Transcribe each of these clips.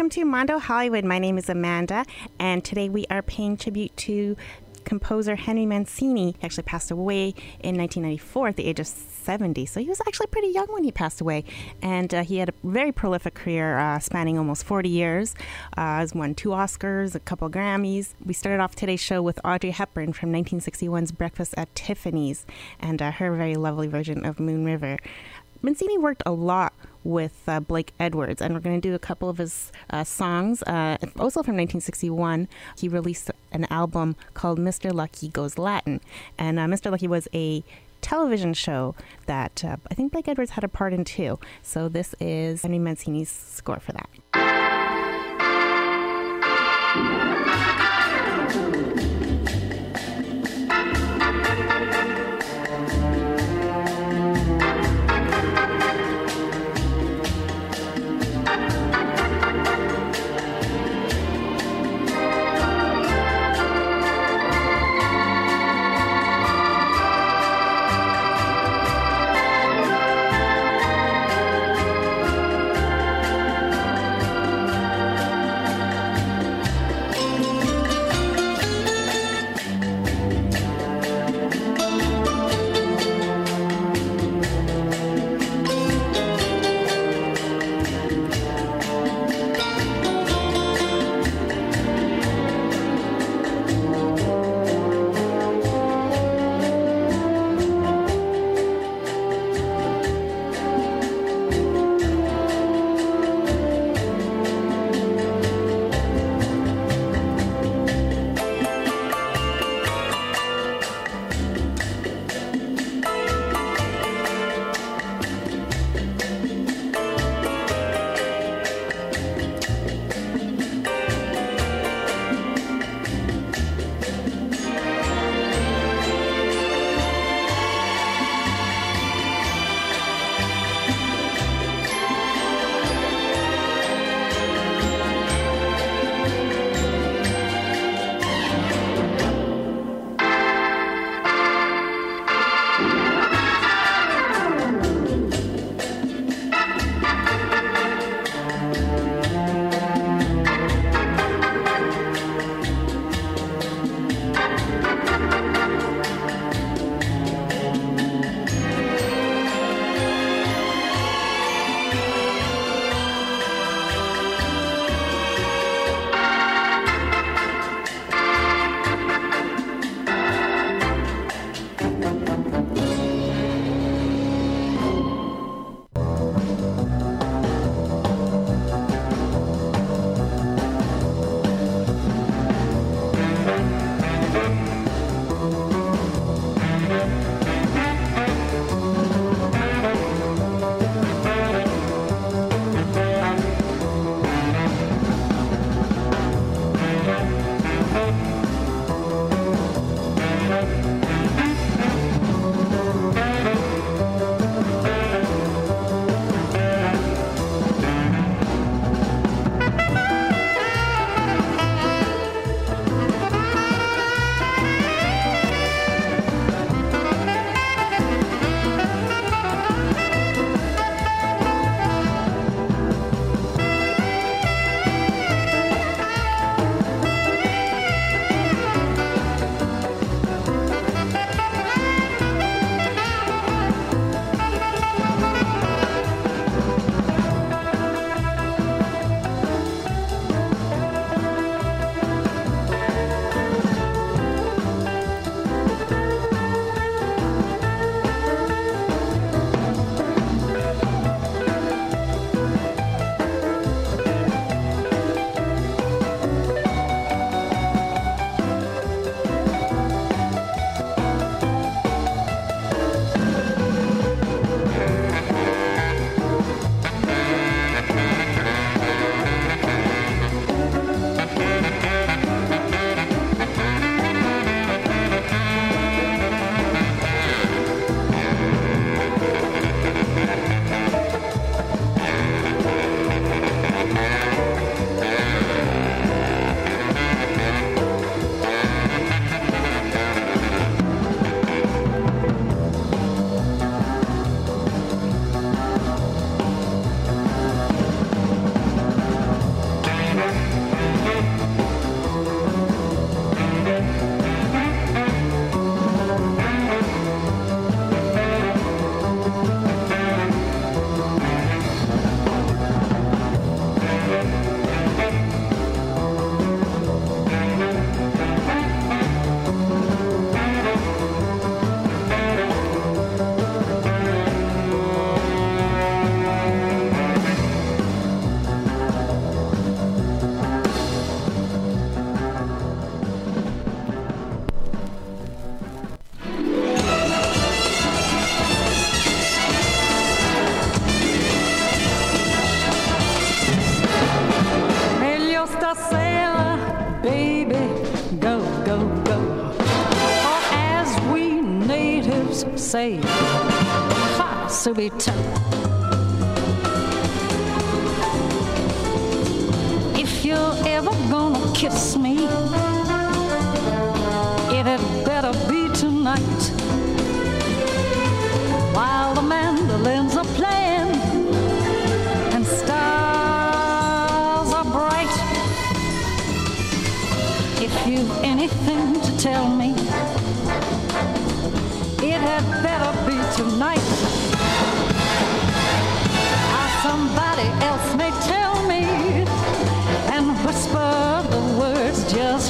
welcome to Mondo Hollywood. My name is Amanda, and today we are paying tribute to composer Henry Mancini. He actually passed away in 1994 at the age of 70, so he was actually pretty young when he passed away. And uh, he had a very prolific career uh, spanning almost 40 years. Uh, has won two Oscars, a couple Grammys. We started off today's show with Audrey Hepburn from 1961's Breakfast at Tiffany's and uh, her very lovely version of Moon River. Mancini worked a lot with uh, Blake Edwards, and we're going to do a couple of his uh, songs. Uh, also from 1961, he released an album called Mr. Lucky Goes Latin. And uh, Mr. Lucky was a television show that uh, I think Blake Edwards had a part in too. So this is Henry Mancini's score for that.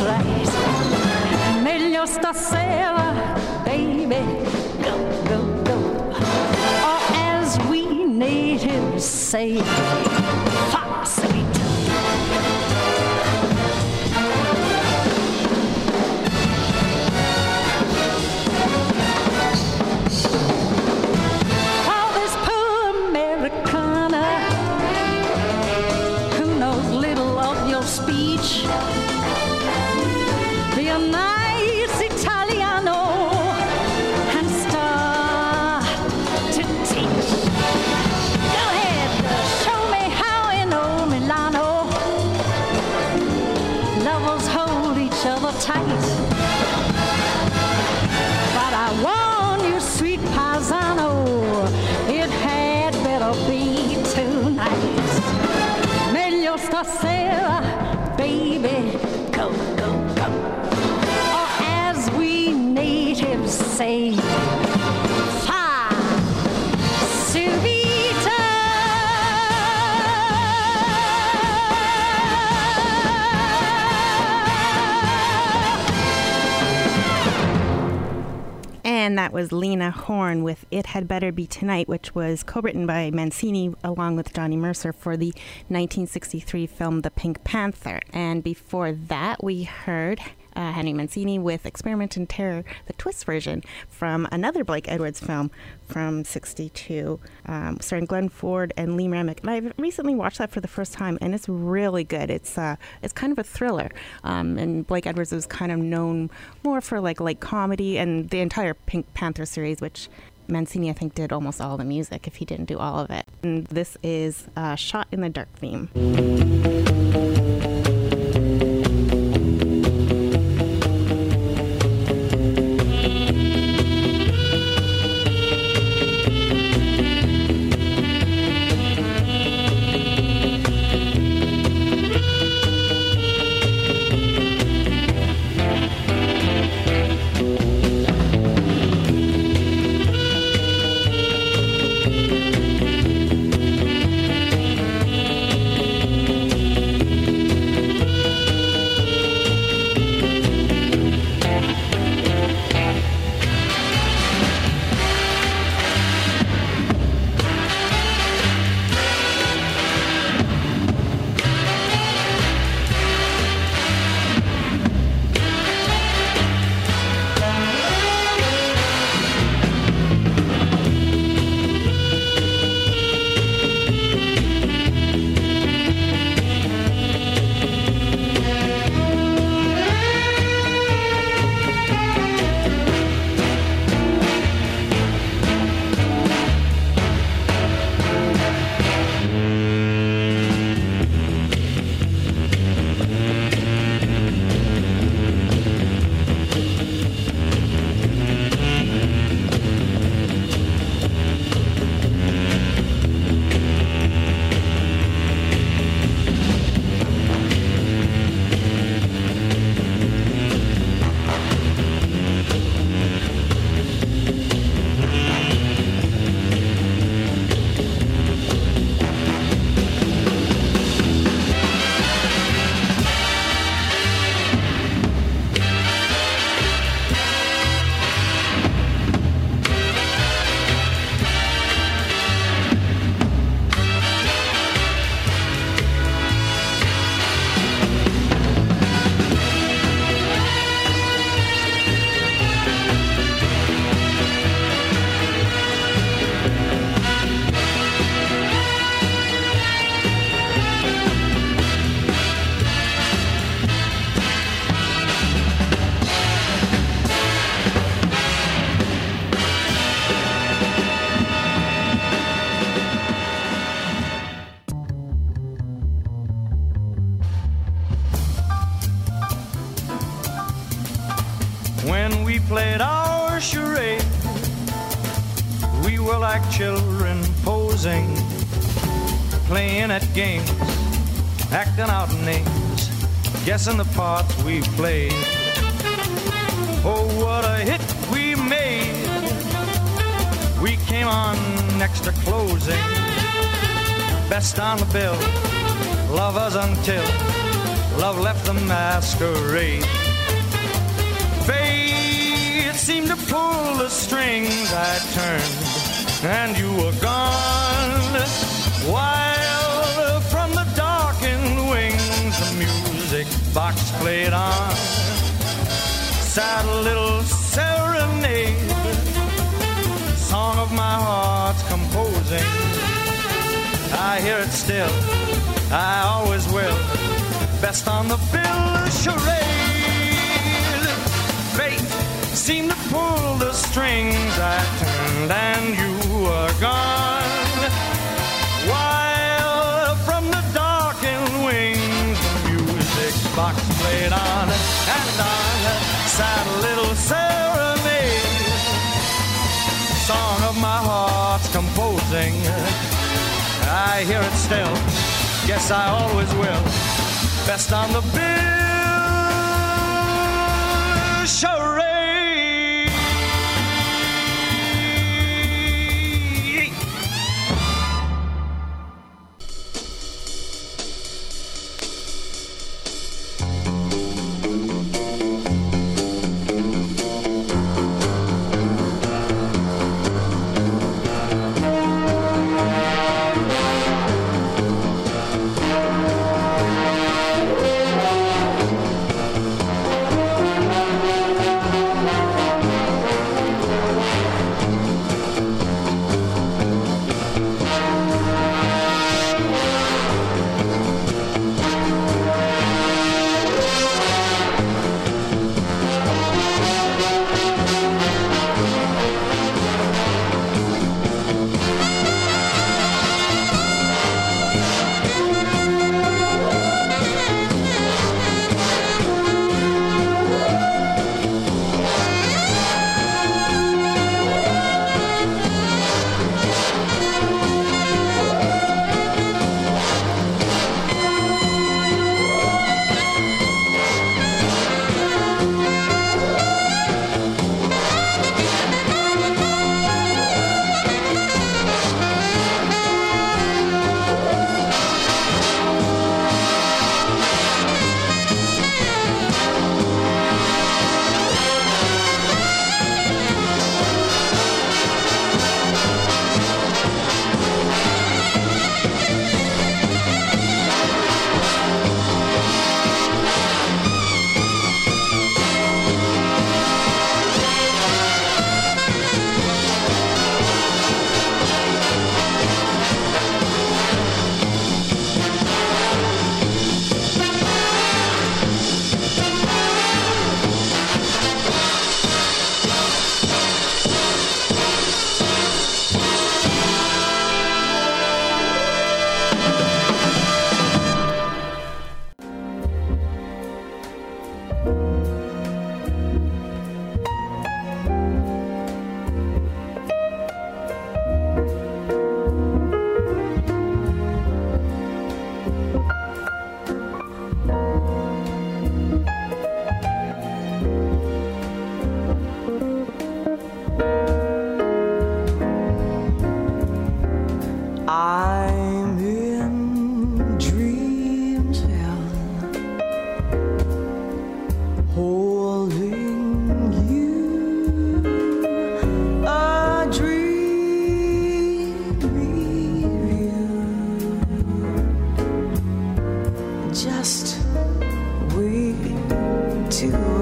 Right. Meglio stasera, baby, go, go, go. Or as we natives say, that was Lena Horne with It Had Better Be Tonight, which was co written by Mancini along with Johnny Mercer for the 1963 film The Pink Panther. And before that, we heard uh, Henry Mancini with Experiment in Terror, the twist version from another Blake Edwards film from 62, um, starring Glenn Ford and Lee Remick. And I've recently watched that for the first time, and it's really good. It's uh, it's kind of a thriller, um, and Blake Edwards is kind of known more for like like comedy and the entire Pink Panther series, which Mancini I think did almost all the music if he didn't do all of it. And this is uh, Shot in the Dark theme. Oh, what a hit we made! We came on next to closing, best on the bill, lovers until love left the masquerade. Fate seemed to pull the strings. I turned, and you were gone. While from the darkened wings, the music box played on. Sad little serenade, song of my heart's composing. I hear it still, I always will. Best on the bill, charade. Fate seemed to pull the strings. I turned and you were gone. Composing. I hear it still. Guess I always will. Best on the bill, charade.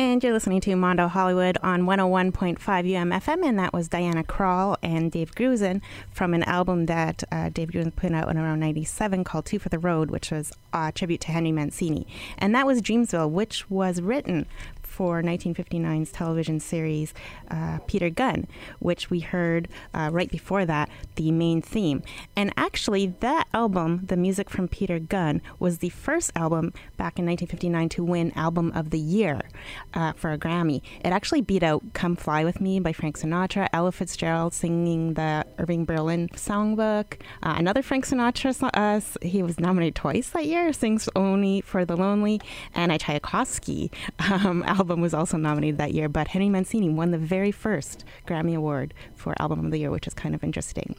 And you're listening to Mondo Hollywood on 101.5 UMFM, and that was Diana Krall and Dave Grusin from an album that uh, Dave Grusin put out in around 97 called Two for the Road, which was a tribute to Henry Mancini. And that was Dreamsville, which was written for 1959's television series uh, Peter Gunn, which we heard uh, right before that, the main theme. And actually, that album, the music from Peter Gunn, was the first album back in 1959 to win Album of the Year uh, for a Grammy. It actually beat out Come Fly With Me by Frank Sinatra, Ella Fitzgerald singing the Irving Berlin songbook, uh, another Frank Sinatra, so- uh, he was nominated twice that year, sings Only for the Lonely, and a Tchaikovsky um, album was also nominated that year, but Henry Mancini won the very first Grammy Award for Album of the Year, which is kind of interesting.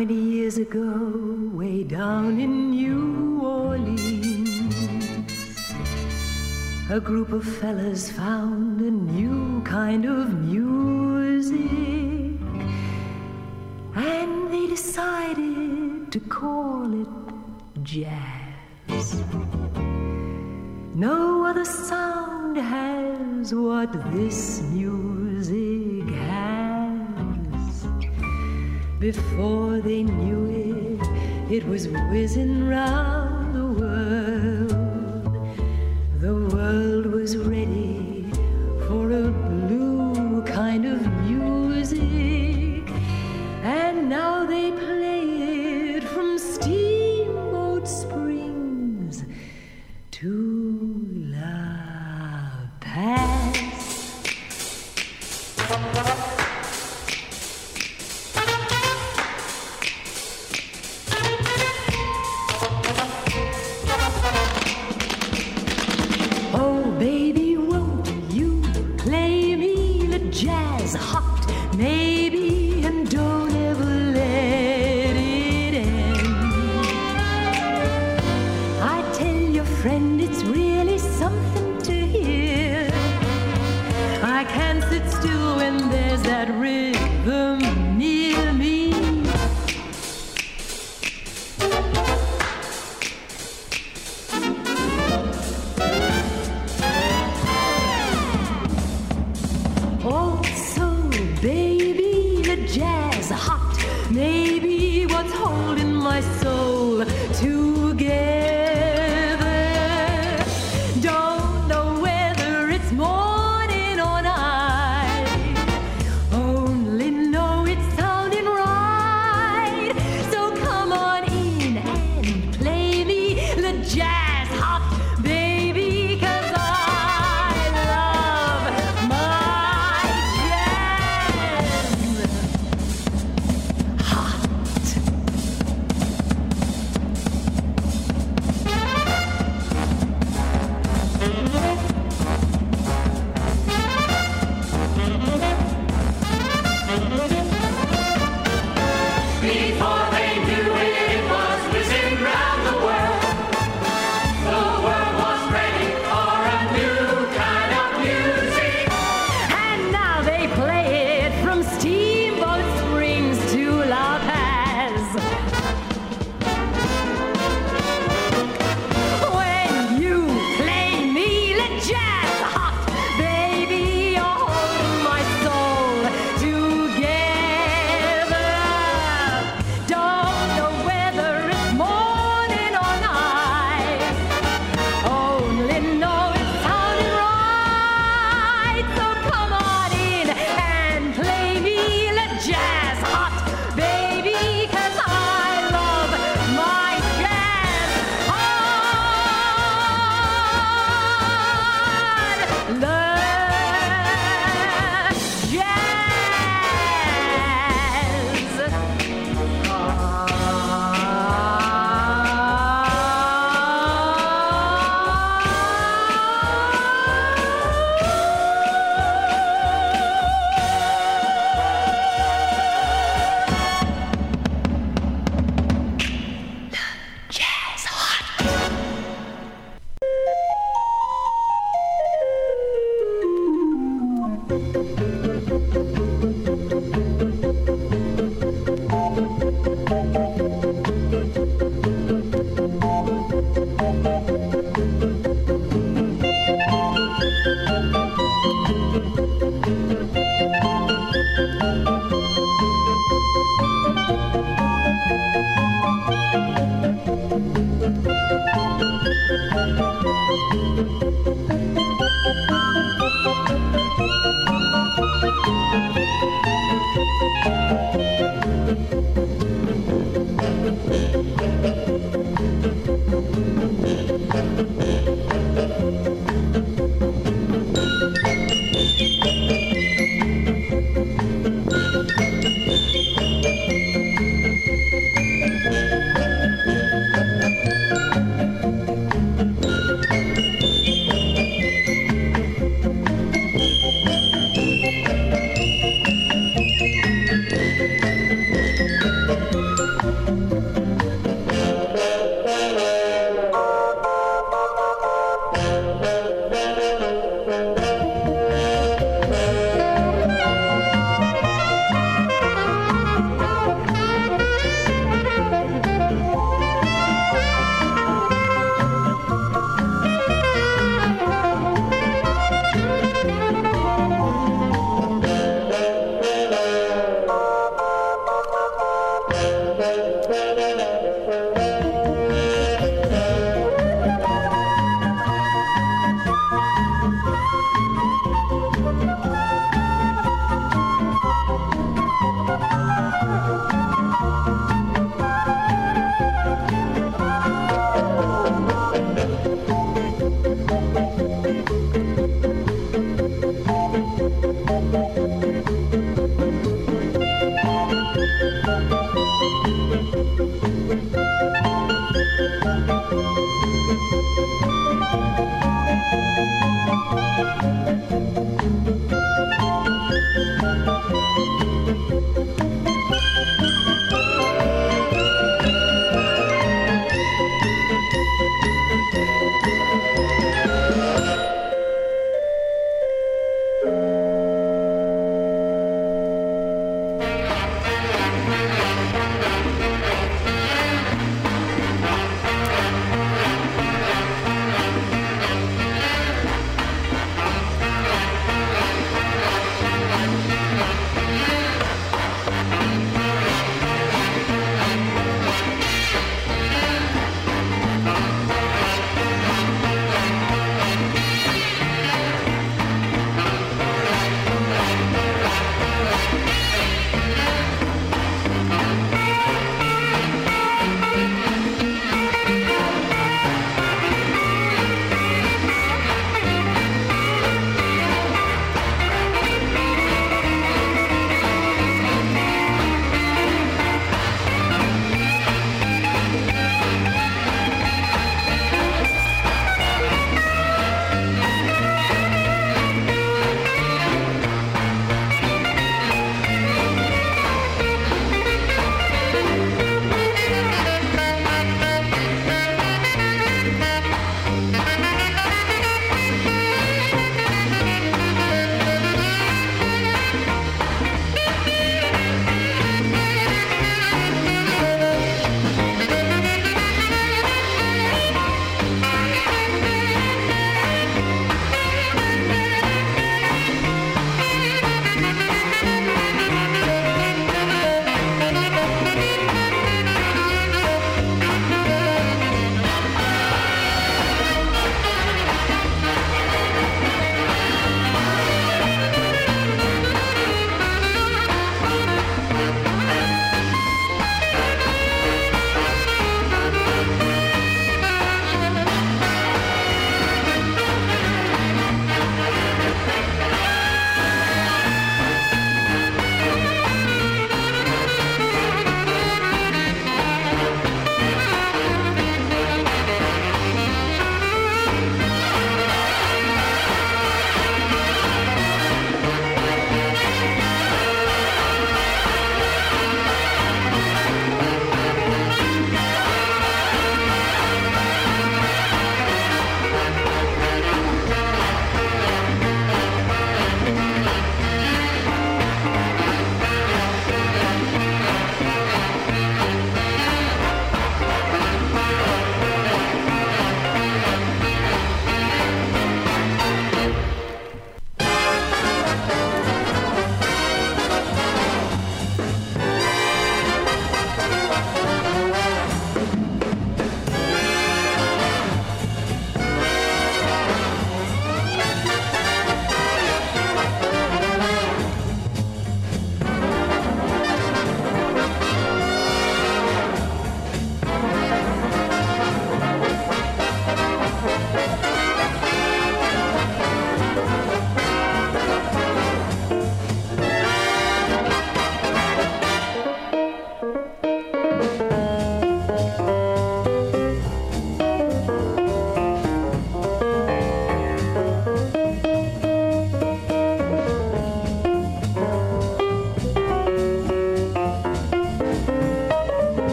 20 years ago, way down in New Orleans, a group of fellas found a new kind of music. And they decided to call it jazz. No other sound has what this music Before they knew it, it was whizzing round the world. The world was ready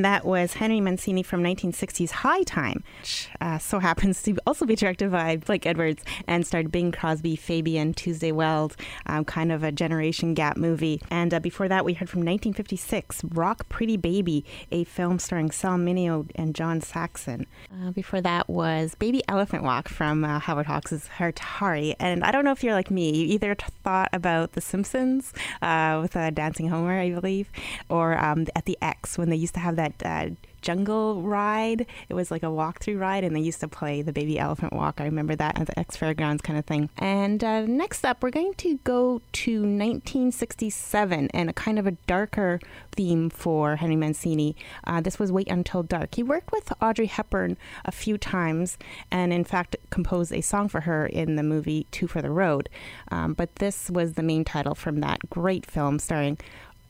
And that was Henry Mancini from 1960's High Time, which uh, so happens to also be directed by Blake Edwards and starred Bing Crosby, Fabian, Tuesday Weld, um, kind of a generation gap movie. And uh, before that, we heard from 1956, Rock Pretty Baby, a film starring Sal Mineo and John Saxon. Uh, before that was Baby Elephant Walk from uh, Howard Hawks' Hatari. And I don't know if you're like me, you either t- thought about The Simpsons uh, with uh, Dancing Homer, I believe, or um, at the X when they used to have that uh, jungle ride. It was like a walkthrough ride, and they used to play the baby elephant walk. I remember that at the X Fairgrounds kind of thing. And uh, next up, we're going to go to 1967 and a kind of a darker theme for Henry Mancini. Uh, this was Wait Until Dark. He worked with Audrey Hepburn a few times, and in fact composed a song for her in the movie Two for the Road. Um, but this was the main title from that great film starring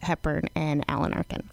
Hepburn and Alan Arkin.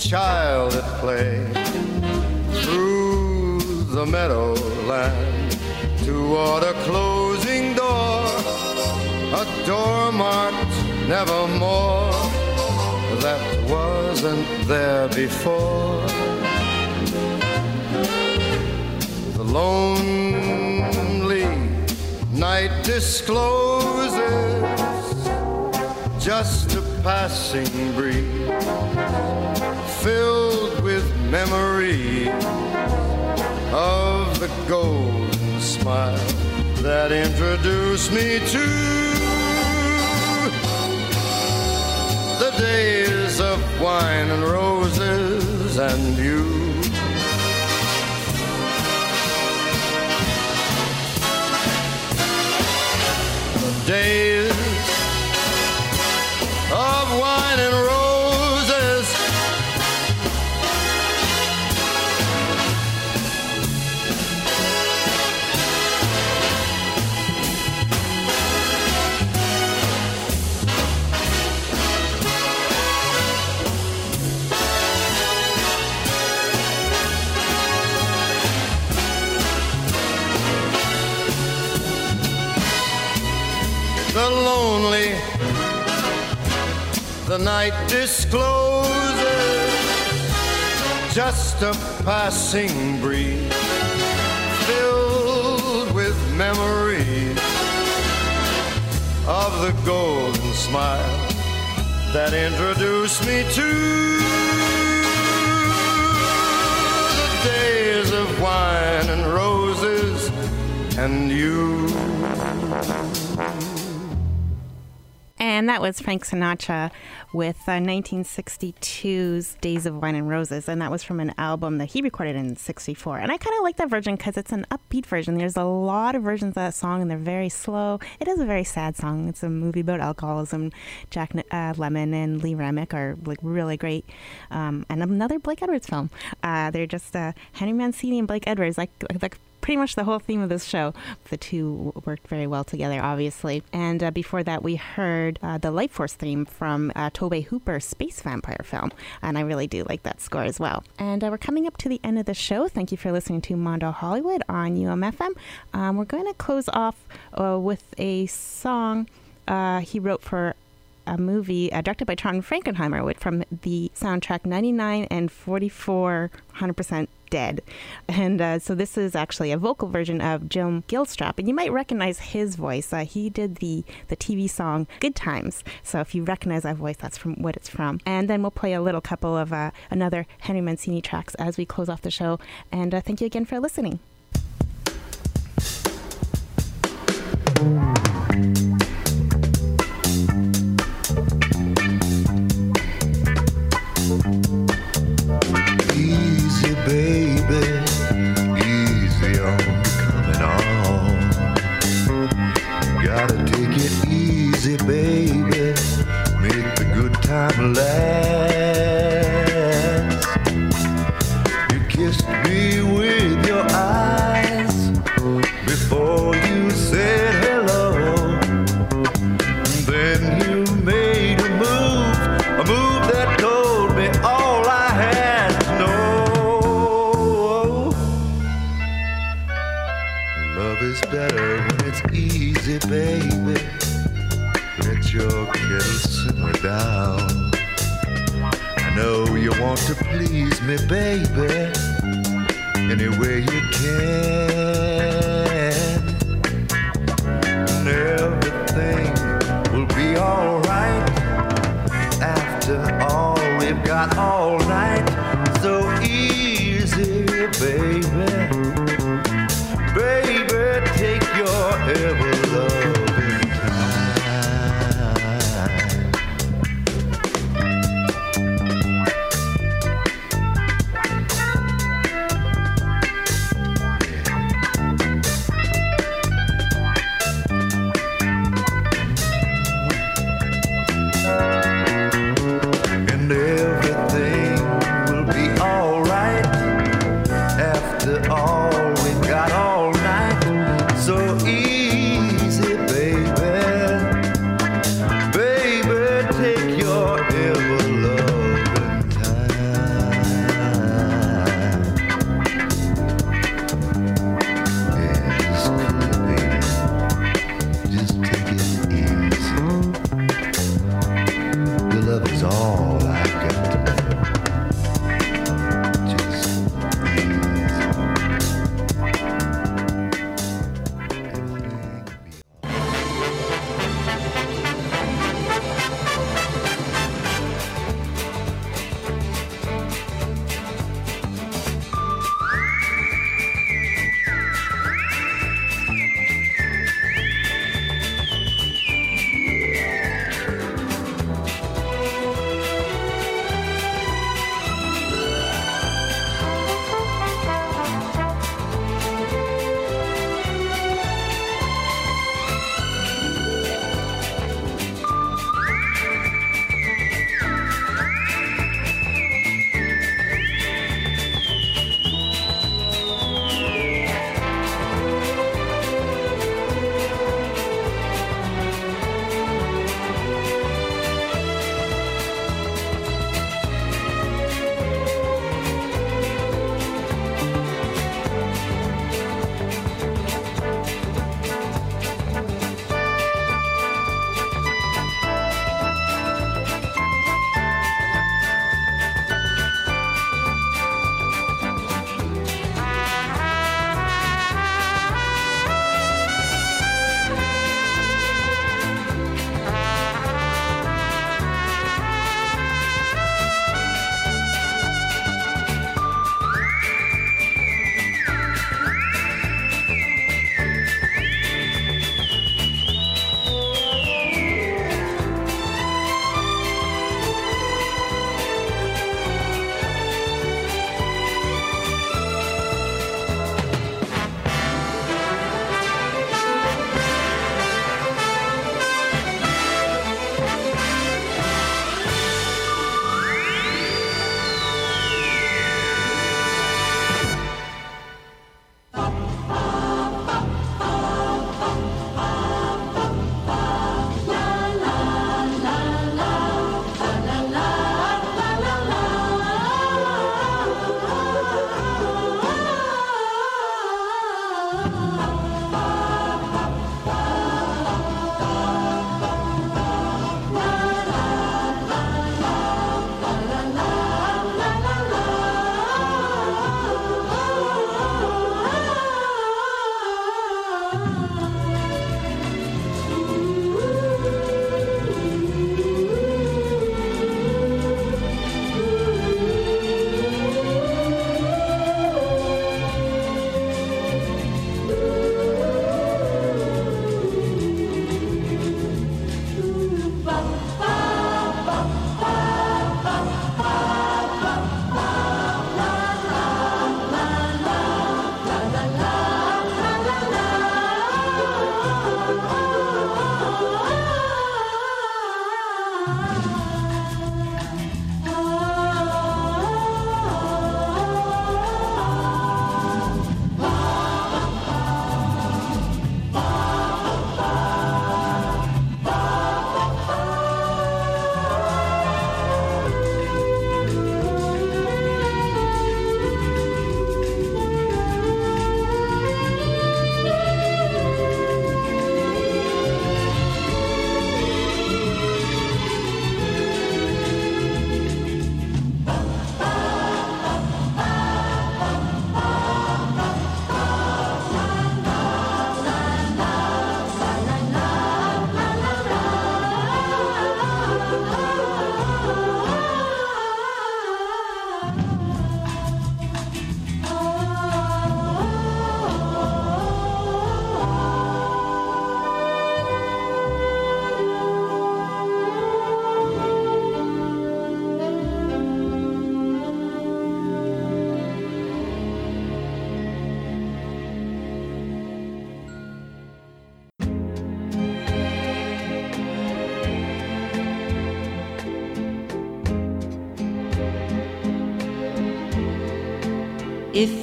Child at play through the meadowland toward a closing door, a door marked nevermore that wasn't there before. The lonely night discloses just a passing breeze filled with memories of the golden smile that introduced me to the days of wine and roses and you. Night discloses just a passing breeze filled with memories of the golden smile that introduced me to the days of wine and roses and you. And that was Frank Sinatra with uh, 1962's Days of Wine and Roses. And that was from an album that he recorded in 64. And I kind of like that version because it's an upbeat version. There's a lot of versions of that song and they're very slow. It is a very sad song. It's a movie about alcoholism. Jack uh, Lemmon and Lee Remick are like really great. Um, and another Blake Edwards film. Uh, they're just uh, Henry Mancini and Blake Edwards, like, like pretty much the whole theme of this show. The two worked very well together, obviously. And uh, before that, we heard uh, the Life Force theme from uh, Tobe Hooper's Space Vampire film. And I really do like that score as well. And uh, we're coming up to the end of the show. Thank you for listening to Mondo Hollywood on UMFM. Um, we're going to close off uh, with a song uh, he wrote for a movie uh, directed by Charles Frankenheimer from the soundtrack 99 and 44 100% Dead. And uh, so this is actually a vocal version of Jim Gilstrap. And you might recognize his voice. Uh, he did the, the TV song Good Times. So if you recognize that voice, that's from what it's from. And then we'll play a little couple of uh, another Henry Mancini tracks as we close off the show. And uh, thank you again for listening. Good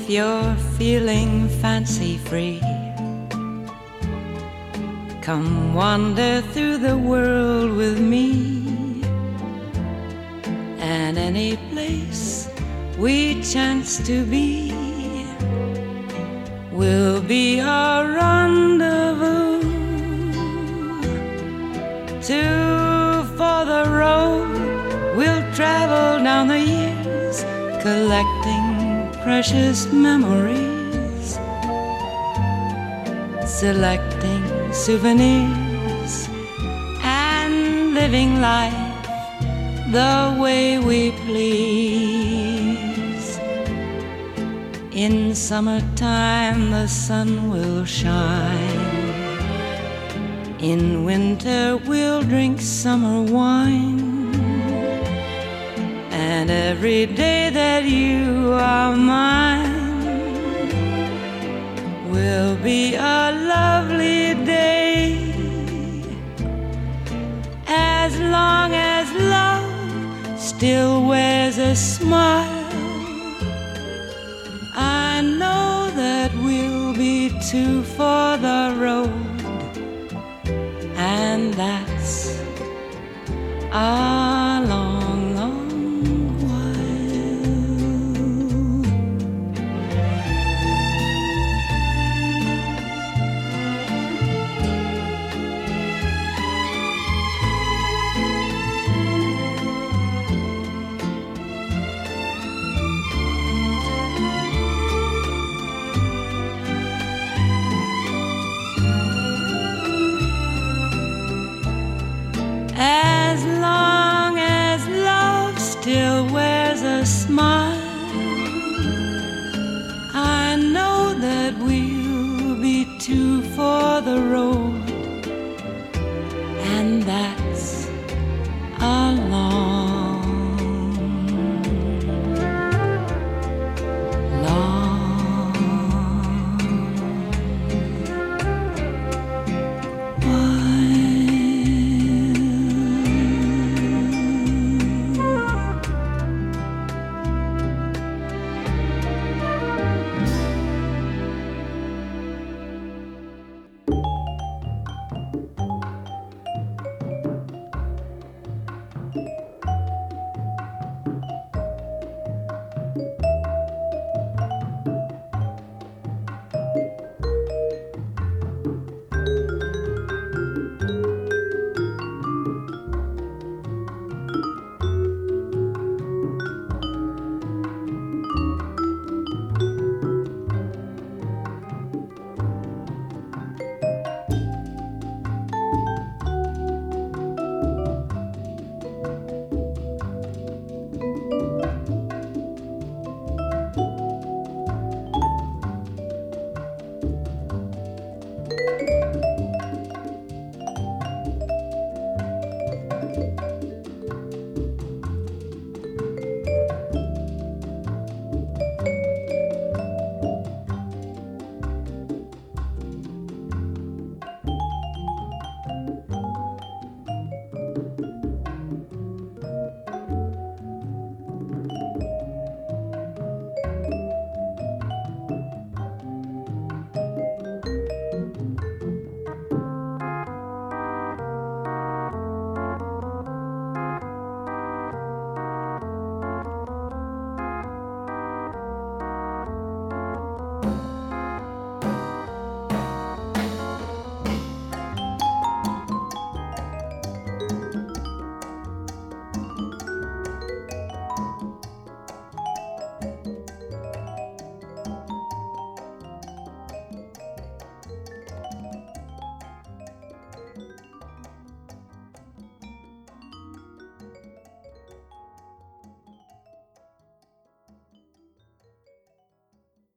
if you're feeling fancy free. Come wander through the world with me, and any place we chance to be will be our rendezvous. Two for the road, we'll travel down the years, collecting precious memories, selecting souvenirs, and living life the way we please. In summertime, the sun will shine. In winter, we'll drink summer wine. Every day that you are mine will be a lovely day. As long as love still wears a smile, I know that we'll be two for the road and that's a